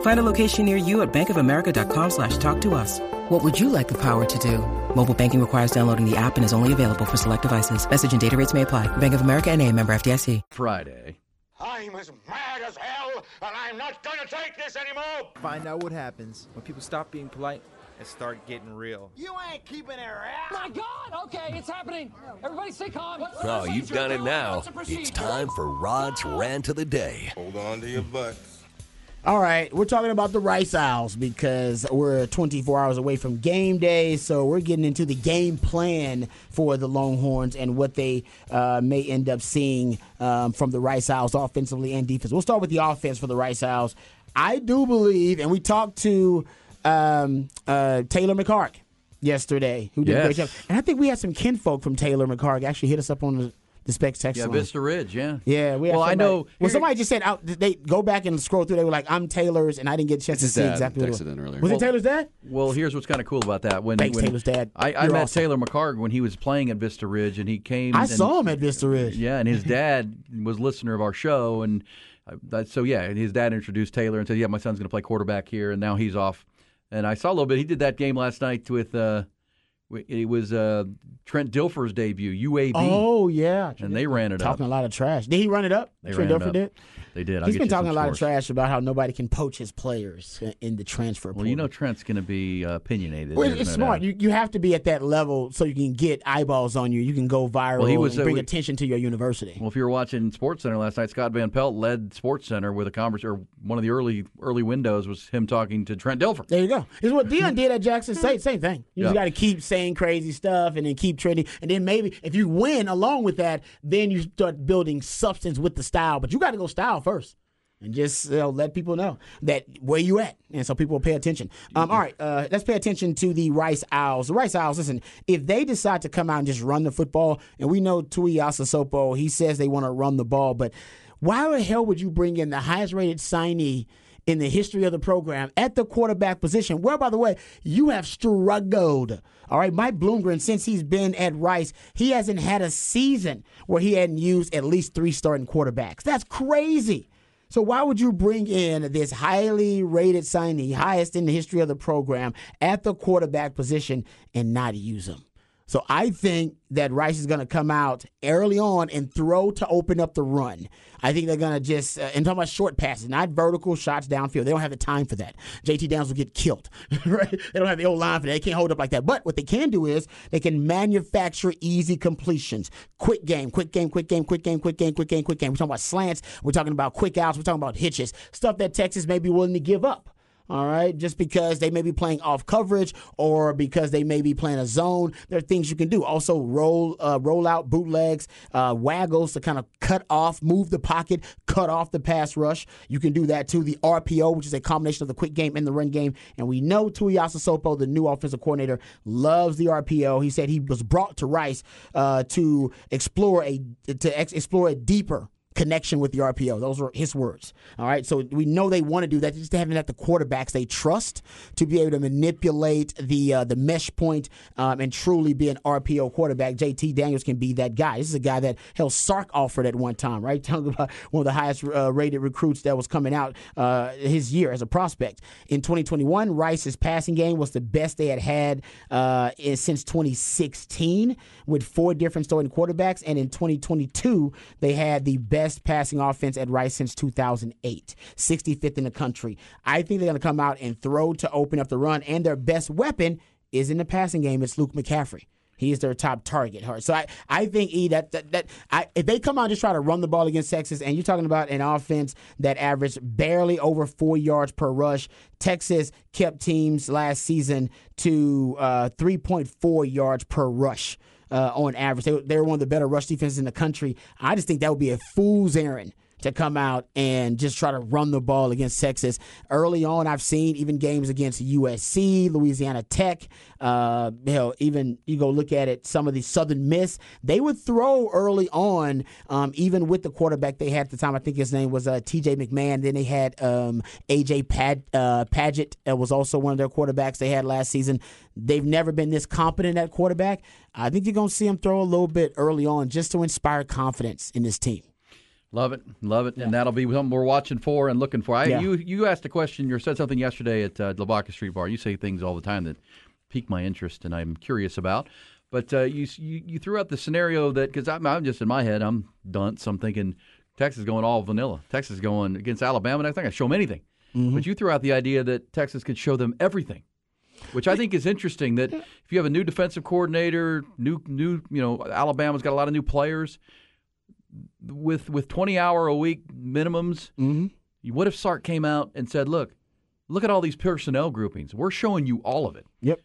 Find a location near you at bankofamerica.com slash talk to us. What would you like the power to do? Mobile banking requires downloading the app and is only available for select devices. Message and data rates may apply. Bank of America and a member FDIC. Friday. I'm as mad as hell, and I'm not gonna take this anymore! Find out what happens when people stop being polite and start getting real. You ain't keeping it around! My God! Okay, it's happening. Everybody stay calm. What's Oh, you've done it now. It's time for Rod's rant of the day. Hold on to your butts. All right, we're talking about the Rice Owls because we're 24 hours away from game day, so we're getting into the game plan for the Longhorns and what they uh, may end up seeing um, from the Rice Owls offensively and defense. We'll start with the offense for the Rice Owls. I do believe, and we talked to um, uh, Taylor McHargue yesterday, who did a great job, and I think we had some kinfolk from Taylor McHargue actually hit us up on the, the Specs text Yeah, line. Vista Ridge, yeah. Yeah, we had Well, I know. Well, here- somebody just said out. They go back and scroll through. They were like, "I'm Taylor's," and I didn't get a chance to see dad exactly what it was. texted in earlier. Was Well- it Taylor's dad? Well, here's what's kind of cool about that. When, Thanks, when Taylor's dad. I, I met awesome. Taylor McHargue when he was playing at Vista Ridge, and he came. I and- saw him at Vista Ridge. Yeah, and his dad was listener of our show, and uh, so yeah, and his dad introduced Taylor and said, "Yeah, my son's going to play quarterback here," and now he's off. And I saw a little bit. He did that game last night with. Uh, it was uh, Trent Dilfer's debut, UAB, Oh yeah, and they ran it talking up. a lot of trash. Did he run it up? They Trent Dilfer did. They did. I'll He's been talking a lot of trash about how nobody can poach his players in the transfer. Well, you know. Trent's going to be uh, opinionated. Well, it's no smart. doubt. You, you have to be at that level so you can get eyeballs on you. You can go viral Well, he was, and uh, bring we- attention to your university. Well, if you were watching Sports Center last night, Scott Van Pelt led Sports Center with a conversation. Or one of the early early windows was him talking to Trent Dilfer. There you go. It's what Deion did at Jackson State. Same thing. You just Yeah. got to keep saying crazy stuff and then keep trending. And then maybe if you win along with that, then you start building substance with the style. But you got to go style first. And just you know, let people know that where you at, and so people will pay attention. Um, all right, uh, let's pay attention to the Rice Owls. The Rice Owls, listen, if they decide to come out and just run the football, and we know Tuiasosopo, he says they want to run the ball, but why the hell would you bring in the highest rated signee in the history of the program at the quarterback position, where, by the way, you have struggled. All right, Mike Bloomgren, since he's been at Rice, he hasn't had a season where he hadn't used at least three starting quarterbacks. That's crazy. So why would you bring in this highly rated signee, highest in the history of the program, at the quarterback position and not use him? So I think that Rice is going to come out early on and throw to open up the run. I think they're going to just, uh, and talking about short passes, not vertical shots downfield. They don't have the time for that. JT Daniels will get killed, right? They don't have the old line for that. They can't hold up like that. But what they can do is they can manufacture easy completions. Quick game, quick game, quick game, quick game, quick game, quick game, quick game. We're talking about slants. We're talking about quick outs. We're talking about hitches. Stuff that Texas may be willing to give up all right, just because they may be playing off coverage or because they may be playing a zone. There are things you can do. Also, roll, uh, roll out bootlegs, uh, waggles to kind of cut off, move the pocket, cut off the pass rush. You can do that too. The RPO, which is a combination of the quick game and the run game. And we know Tuiasosopo, the new offensive coordinator, loves the RPO. He said he was brought to Rice uh, to explore a to ex- explore a deeper connection with the RPO. Those were his words. All right. So we know they want to do that. They just haven't had the quarterbacks they trust to be able to manipulate the uh, the mesh point, um, and truly be an RPO quarterback. JT Daniels can be that guy. This is a guy that hell Sark offered at one time, right? Talking about one of the highest uh, rated recruits that was coming out uh, his year as a prospect. In 2021, Rice's passing game was the best they had had uh, in- since 2016 with four different starting quarterbacks. And in 2022, they had the best passing offense at Rice since 2008, 65th in the country. I think they're going to come out and throw to open up the run, and their best weapon is in the passing game. It's Luke McCaffrey. He is their top target. So I, I think E that that, that I, if they come out and just try to run the ball against Texas, and you're talking about an offense that averaged barely over four yards per rush. Texas kept teams last season to uh, 3.4 yards per rush uh, on average. They, they were one of the better rush defenses in the country. I just think that would be a fool's errand to come out and just try to run the ball against Texas. Early on, I've seen even games against USC, Louisiana Tech. Uh, hell, even you go look at it, some of the Southern Miss, they would throw early on, um, even with the quarterback they had at the time. I think his name was uh, T.J. McMahon. Then they had um, A.J. Pad, uh. Uh, was also one of their quarterbacks they had last season. They've never been this competent at quarterback. I think you're going to see them throw a little bit early on just to inspire confidence in this team. Love it, love it, and that'll be something we're watching for and looking for. I, Yeah. You you asked a question, you said something yesterday at uh, Lavaca Street Bar. You say things all the time that pique my interest, and I'm curious about. But uh, you, you you threw out the scenario that because I'm, I'm just in my head, I'm dunce. I'm thinking Texas going all vanilla. Texas going against Alabama. And I think I show them anything. But you threw out the idea that Texas could show them everything which I think is interesting. That if you have a new defensive coordinator, new new you know Alabama's got a lot of new players with with twenty hour a week minimums. Mm-hmm. What if Sark came out and said, "Look, look at all these personnel groupings. We're showing you all of it. Yep.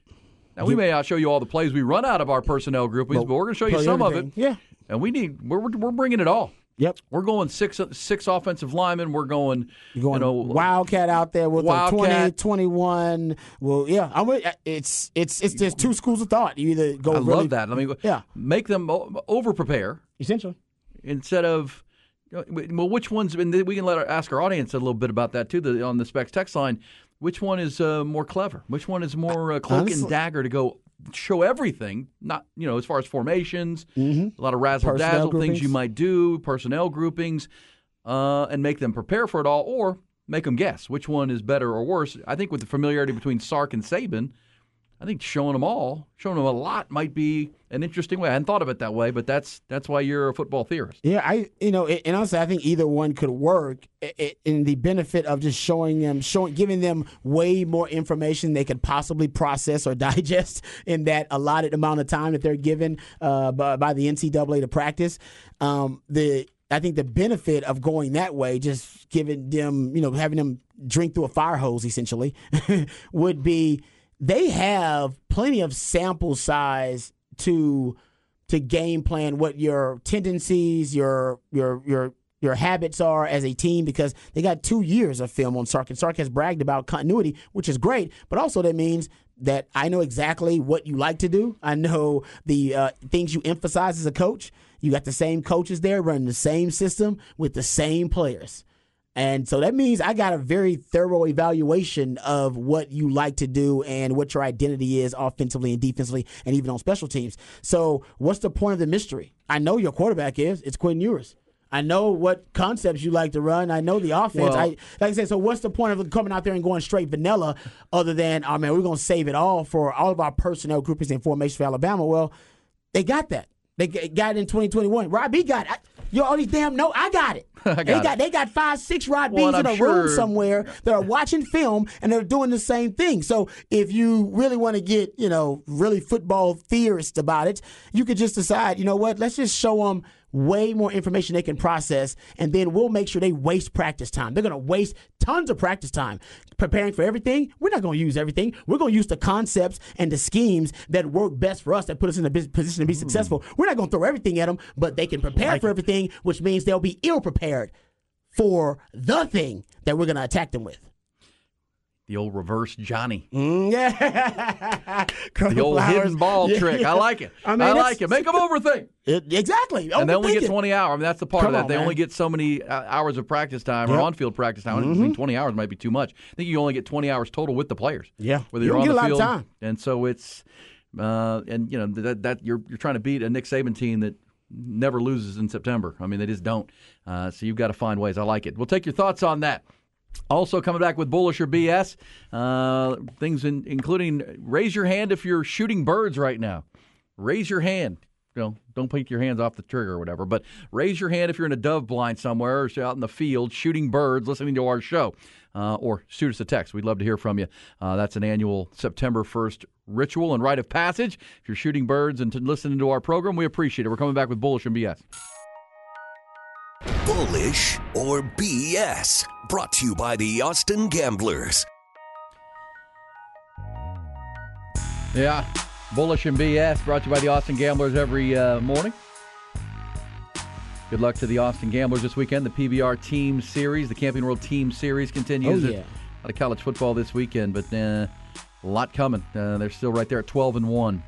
Now we may not show you all the plays we run out of our personnel groupings, but, we're going to show you some of it. Yeah. And we need we're we're bringing it all. Yep. We're going six six offensive linemen. We're going You're going you know Wildcat out there with a 20, 21. Well, yeah, I'm with, it's it's it's just two schools of thought. You either go I really, love that. I mean, Yeah. make them over prepare essentially. Instead of well, which ones? And we can let our, ask our audience a little bit about that too. The, on the specs text line, which one is uh, more clever? Which one is more uh, cloak Honestly- and dagger to go show everything? Not you know as far as formations, a lot of razzle Mm-hmm. Personnel dazzle things you might do, personnel groupings, uh, and make them prepare for it all, or make them guess which one is better or worse. I think with the familiarity between Sark and Saban. I think showing them all, showing them a lot, might be an interesting way. I hadn't thought of it that way, but that's that's why you're a football theorist. Yeah, I you know, and honestly, I think either one could work in the benefit of just showing them, showing, giving them way more information they could possibly process or digest in that allotted amount of time that they're given uh, by, by the NCAA to practice. Um, the I think the benefit of going that way, just giving them, you know, having them drink through a fire hose essentially, would be they have plenty of sample size to to game plan what your tendencies, your your your your habits are as a team because they got two years of film on Sark and Sark has bragged about continuity, which is great, but also that means that I know exactly what you like to do. I know the uh, things you emphasize as a coach. You got the same coaches there running the same system with the same players. And so that means I got a very thorough evaluation of what you like to do and what your identity is offensively and defensively and even on special teams. So what's the point of the mystery? I know your quarterback is. It's Quinn Ewers. I know what concepts you like to run. I know the offense. Well- I, like I said, so what's the point of coming out there and going straight vanilla other than, oh man, we're going to save it all for all of our personnel groupings and formation for Alabama? Well, they got that. They got it in 2021. Rod B got it. I, you all these damn know I got it. I they got got it. they got five, six Rod Well, B's and in a I'm room somewhere that are watching film and they're doing the same thing. So if you really want to get you know really football theorist about it, you could just decide you know what, let's just show them way more information they can process, and then we'll make sure they waste practice time. They're going to waste tons of practice time preparing for everything. We're not going to use everything. We're going to use the concepts and the schemes that work best for us, that put us in the position to be hmm. successful. We're not going to throw everything at them, but they can prepare for everything, which means they'll be ill prepared for the thing that we're going to attack them with. The old reverse Johnny. Mm, yeah. The old hidden ball trick. I like it. I, I mean, that's- like it. Make them overthink. It- exactly. and they only get 20 hours. I mean, that's the part Come of that. on, they man. only get so many uh, hours of practice time or on field practice time. I mean, 20 hours might be too much. I think you only get 20 hours total with the players. Yeah. Whether You you're don't on get the a lot of field. time. And so it's, uh, and, you know, that, that you're, you're trying to beat a Nick Saban team that never loses in September. I mean, they just don't. Uh, so you've got to find ways. I like it. We'll take your thoughts on that. Also coming back with bullish or BS, uh, things in, including raise your hand if you're shooting birds right now. Raise your hand. You know, don't take your hands off the trigger or whatever, but raise your hand if you're in a dove blind somewhere or out in the field shooting birds, listening to our show, uh, or shoot us a text. We'd love to hear from you. Uh, that's an annual September 1st ritual and rite of passage. If you're shooting birds and listening to our program, we appreciate it. We're coming back with bullish and BS. Bullish or BS? Brought to you by the Austin Gamblers. Yeah, bullish and BS brought to you by the Austin Gamblers every uh, morning. Good luck to the Austin Gamblers this weekend. The PBR Team Series, the Camping World Team Series continues. Oh, yeah. A lot of college football this weekend, but uh, a lot coming. Uh, they're still right there at 12 and 1.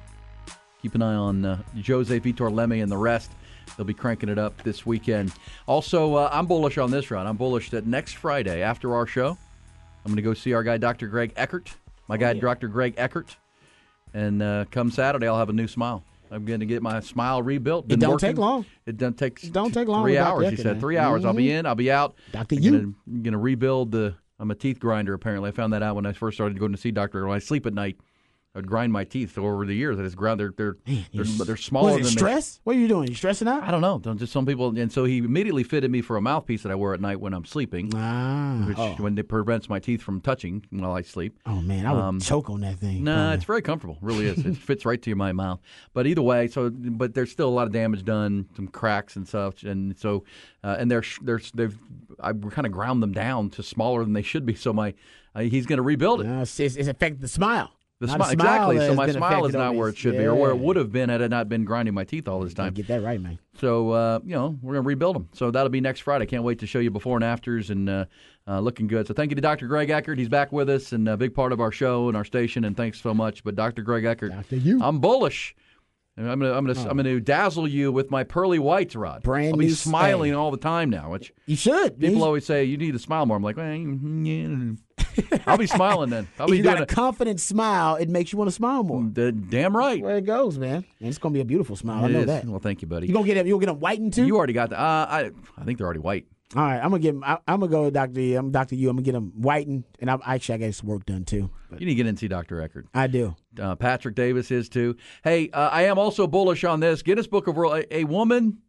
Keep an eye on uh, Jose Vitor Leme and the rest. They'll be cranking it up this weekend. Also, uh, I'm bullish on this run. I'm bullish that next Friday after our show, I'm going to go see our guy, Dr. Greg Eckert. My guy, Dr. Greg Eckert. And uh, come Saturday, I'll have a new smile. I'm going to get my smile rebuilt. It Been don't working. take long. It doesn't take. It don't take long Three hours. He said man. three hours. I'll be Mhm. in. I'll be out. Dr. I'm You. Going to rebuild the. I'm a teeth grinder. Apparently, I found that out when I first started going to see doctor. When I sleep at night, I'd grind my teeth. So over the years, I just ground. They're they're they're, they're smaller than they stress? What are you doing? You stressing out? I don't know. Don't- Just some people, and so he immediately fitted me for a mouthpiece that I wear at night when I'm sleeping, Ah. which oh. when it prevents my teeth from touching while I sleep. Oh, man, I would Um, choke on that thing. No, probably. it's very comfortable. Really is. It fits right to my mouth. But either way, so but there's still a lot of damage done, some cracks and such, and so uh, and they're they're they've I kind of ground them down to smaller than they should be. So my uh, he's going to rebuild it. No, it's, it's, affected the smile. The Now smile, exactly. So my smile is not where it should be, or where it would have been had I not been grinding my teeth all this time. Get that right, man. So uh, you know we're gonna rebuild them. So that'll be next Friday. Can't wait to show you before and afters and uh, uh, looking good. So thank you to Dr. Greg Eckert. He's back with us and a big part of our show and our station. And thanks so much. But Dr. Greg Eckert, Dr. You. I'm bullish. I'm gonna I'm gonna I'm gonna dazzle you with my pearly whites, Rod. Brand I'll be new smiling stay. all the time now. Which You should. people You- always say you need to smile more. I'm like, well, yeah. I'll be smiling then. I'll if be you doing got a it. confident smile, it makes you want to smile more. D- Damn right. Where it goes, man. And it's gonna be a beautiful smile. I know is. that. Well, thank you, buddy. You gonna get them? You gonna get them whitened too? You already got the. Uh, I I think they're already white. All right, I'm gonna get. I, I'm gonna go with Doctor. E. I'm Doctor U. I'm gonna get him whitened, and I'm actually I got some work done too. But You need to get in and see Dr. Eckert. I do. Uh, Patrick Davis is too. Hey, uh, I am also bullish on this Guinness Book of World. A, a woman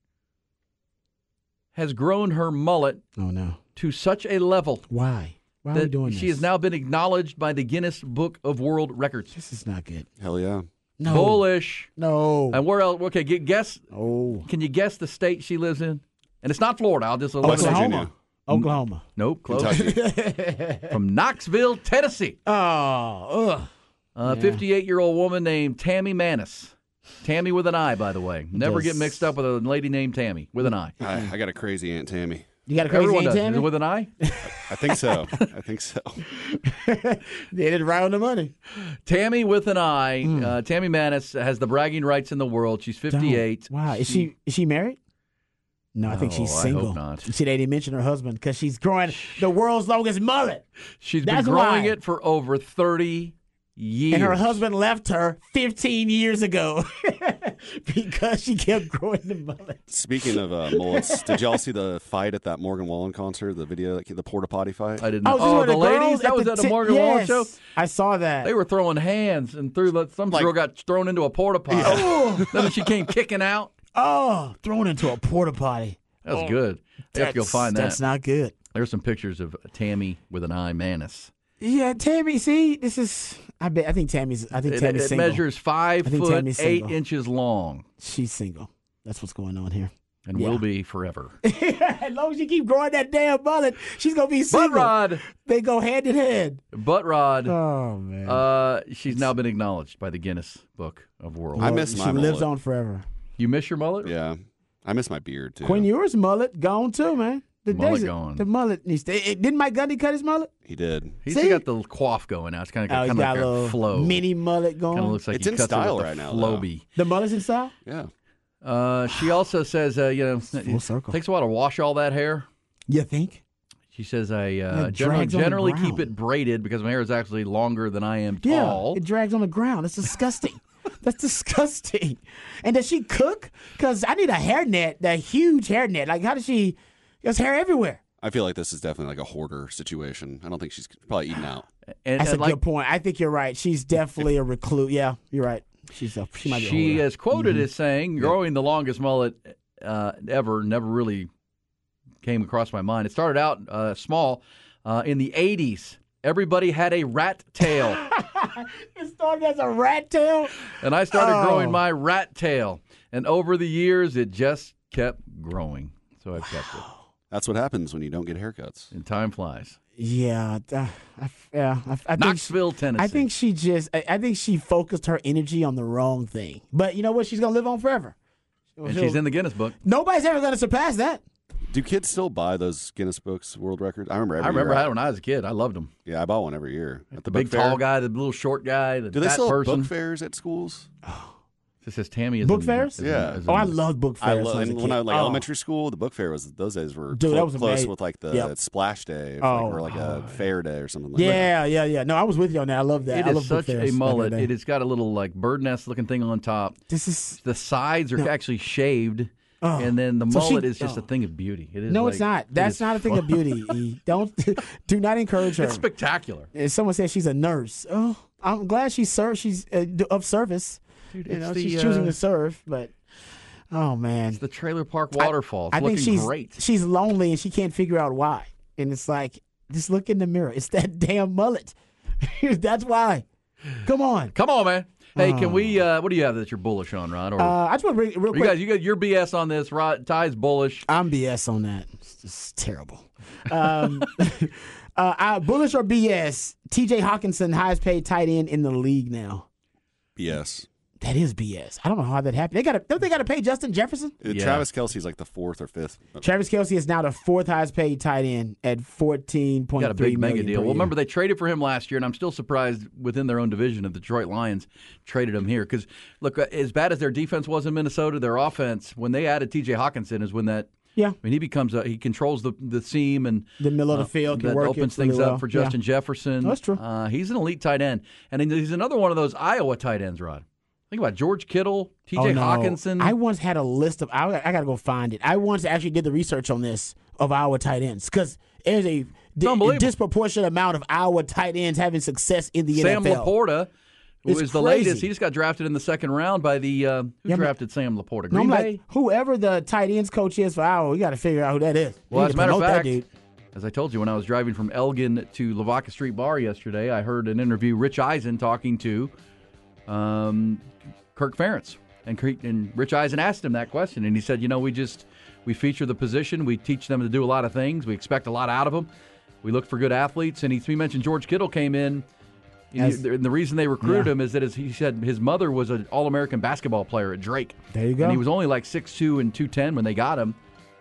has grown her mullet Oh no. to such a level Why? Why are we that doing she has now been acknowledged by the Guinness Book of World Records. This is not good. Hell yeah. No. Bullish. No. And where else? Okay, guess. oh. Can you guess the state she lives in? And it's not Florida. I'll just West eliminate. Oklahoma. Virginia. Oklahoma. Nope, close. From Knoxville, Tennessee. Oh. Ugh. A 58 year old woman named Tammy Manis. Tammy with an I, by the way. Never Does- get mixed up with a lady named Tammy with an I. I, I got a crazy Aunt Tammy. You got a crazy Everyone Aunt does. Is Tammy? with an I? I think so. I think so. They did right on the money. Tammy with an I. Hmm. Uh, Tammy Manis has the bragging rights in the world. She's 58. Wow. Is she is she married? No, I think No, she's I hope single. not. You see, they didn't mention her husband because she's growing the world's longest mullet, She's been growing why. it for over 30 years. and her husband left her 15 years ago because she kept growing the mullet. Speaking of uh, mullets, did y'all see the fight at that Morgan Wallen concert? The video, like, the porta potty fight. I didn't know. Oh, Oh, where the, ladies? That was the at the ti- Morgan Wallen show? I saw that. They were throwing hands and threw the, some Like- girl got thrown into a porta potty. then she came kicking out. Oh, thrown into a porta potty. That was good. You have to go find that. That's not good. There's some pictures of Tammy with an eye Manis. Yeah, Tammy. See, this is. I bet. I think Tammy's. I think It, Tammy's it single. measures five foot Tammy's eight single. inches long She's single. That's what's going on here. and Yeah. will be forever. as long as you keep growing that damn mullet, she's gonna be single. Butt rod. They go hand in hand. Butt Rod. Oh man. Uh, she's now been acknowledged by the Guinness Book of World. I miss my She lives mullet. on forever. You miss your mullet? Yeah. I miss my beard, too. Quinn Ewers mullet gone too, man. The Mullet desert- gone. The mullet needs to. it- didn't Mike Gundy cut his mullet? He did. He's See? got the quaff going now. It's kind of Oh, kind he of like a a little flow. mini mullet going. Kind of looks like It's he in cuts it style with a right now, though. Floby. the mullet's in style. Yeah. Uh, she also says, uh, you know, Full circle. takes a while to wash all that hair. You think? She says, I uh, generally, drags on the generally keep it braided because my hair is actually longer than I am Yeah, tall. it drags on the ground. It's disgusting. That's disgusting. And does she cook? Because I need a hairnet, that huge hairnet. Like, how does she? There's hair everywhere. I feel like this is definitely like a hoarder situation. I don't think she's probably eating out. and, That's and a like good point. I think you're right. She's definitely a recluse. Yeah, you're right. She's a. She might be. she hoarder. is quoted Mm-hmm. as saying, growing the longest mullet uh, ever never really came across my mind. It started out uh, small uh, in the 80s. Everybody had a rat tail, It started as a rat tail. and I started Oh. growing my rat tail. And over the years, it just kept growing. So I've kept it. That's what happens when you don't get haircuts. And time flies. Yeah, uh, I, yeah. I, I think Knoxville, Tennessee. I think she just. I, I think she focused her energy on the wrong thing. But you know what? She's gonna live on forever. and she's in the Guinness Book. Nobody's ever gonna surpass that. Do kids still buy those Guinness Books World Records? I remember every I remember year. I had one when I was a kid. I loved them. Yeah, I bought one every year. At The book big fair. tall guy, the little short guy, the Do they fat still person. book fairs at schools? This says Tammy is Book in- fairs? is in- Yeah. is Oh, in- I love book I fairs. love, when I was when. I was like Oh. elementary school, the book fair was those days were Dude, clo- that was close amazing. with like the Yep. splash day, Oh, or like a fair day or something like that. Yeah, yeah, yeah. No, I was with you on that. I love that. It I is love book such fairs a back in the mullet. It has got a little like bird nest looking thing on top. This is The sides are No. actually shaved, Oh. and then the So she- mullet is just oh. a thing of beauty. It is no, like- it's not. That's is not a thing of beauty. E. Don't do not encourage her. It's spectacular. If someone says she's a nurse, oh, I'm glad she's she's uh, of service. Dude, you know, the, she's choosing uh, to serve, but oh man, The trailer park I- waterfall. It's I, think she's great. she's lonely and she can't figure out why. And it's like, just look in the mirror. It's that damn mullet. That's why. Come on. Come on, man. Hey, can we? Uh, what do you have that you're bullish on, Rod? Or Uh, I just want to bring real quick. you guys, you got your BS on this. Rod, Ty's bullish. I'm BS on that. It's just terrible. Um, uh, I, bullish or BS? T.J. Hockenson, highest paid tight end in the league now. that. Yes. That is BS. I don't know how that happened. They got to don't they got to pay Justin Jefferson? Uh, Yeah. Travis Kelce's like the fourth or fifth. Travis Kelce is now the fourth highest paid tight end at fourteen point Got a big mega deal. per Well, year. remember they traded for him last year, and I'm still surprised within their own division of the Detroit Lions traded him here. Because look, uh, as bad as their defense was in Minnesota, their offense when they added T.J. Hockenson is when that. Yeah. I mean, he becomes a, he controls the the seam and The middle of the field can that work it opens really things well. up for Yeah. Justin Jefferson. That's true. Uh, he's an elite tight end, and he's another one of those Iowa tight ends. Rod, think about George Kittle, T.J. Oh, no. Hockenson. I once had a list of. I, I got to go find it. I once actually did the research on this of our tight ends because there's a, di- disproportionate amount of our tight ends having success in the Sam NFL. Laporta, who It's is the crazy. latest. He just got drafted in the second round by the uh, who Yeah, drafted Sam Laporta? Green I'm Bay. like, whoever the tight ends coach is for our, we got to figure out who that is. Well, We as a matter of fact, dude. as I told you, when I was driving from Elgin to Lavaca Street Bar yesterday, I heard an interview Rich Eisen talking to um, Kirk Ferentz, and, and Rich Eisen asked him that question, and he said, "You know, we just we feature the position, we teach them to do a lot of things, we expect a lot out of them, we look for good athletes." And he, he mentioned George Kittle came in. and As- he- and the reason they recruited Yeah. him is that his, he said his mother was an All-American basketball player at Drake. There you go. And he was only like 6'2 and 210 when they got him.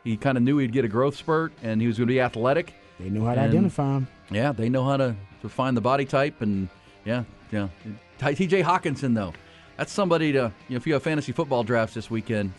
He kind of knew he'd get a growth spurt and he was going to be athletic. They knew how to and- identify him. Yeah, they know how to, to find the body type. And yeah, yeah. TJ Hockenson, though, that's somebody to, you know, if you have fantasy football drafts this weekend,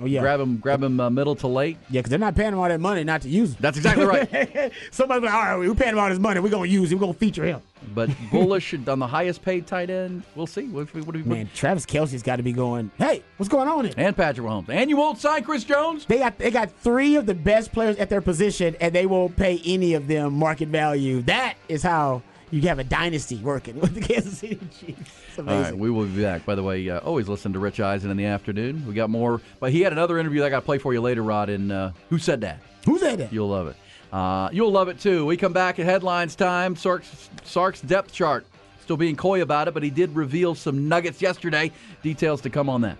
Oh yeah, grab him, grab him uh, middle to late. yeah, because they're not paying him all that money not to use him. That's exactly right. Somebody's like, all right, we're paying him all this money. We're gonna use him. We're gonna feature him. but bullish on the highest paid tight end. We'll see. What, what, what, Man, Travis Kelce's got to be going. Hey, what's going on here? and Patrick Mahomes. And you won't sign Chris Jones? They got they got three of the best players at their position, and they won't pay any of them market value. That is how you have a dynasty working with the Kansas City Chiefs. It's All right, we will be back. By the way, uh, always listen to Rich Eisen in the afternoon. We got more, but he had another interview that I got to play for you later, Rod. And uh, who said that? Who said that? You'll love it. Uh, you'll love it too. We come back at headlines time. Sark's, Sark's depth chart. Still being coy about it, but he did reveal some nuggets yesterday. Details to come on that.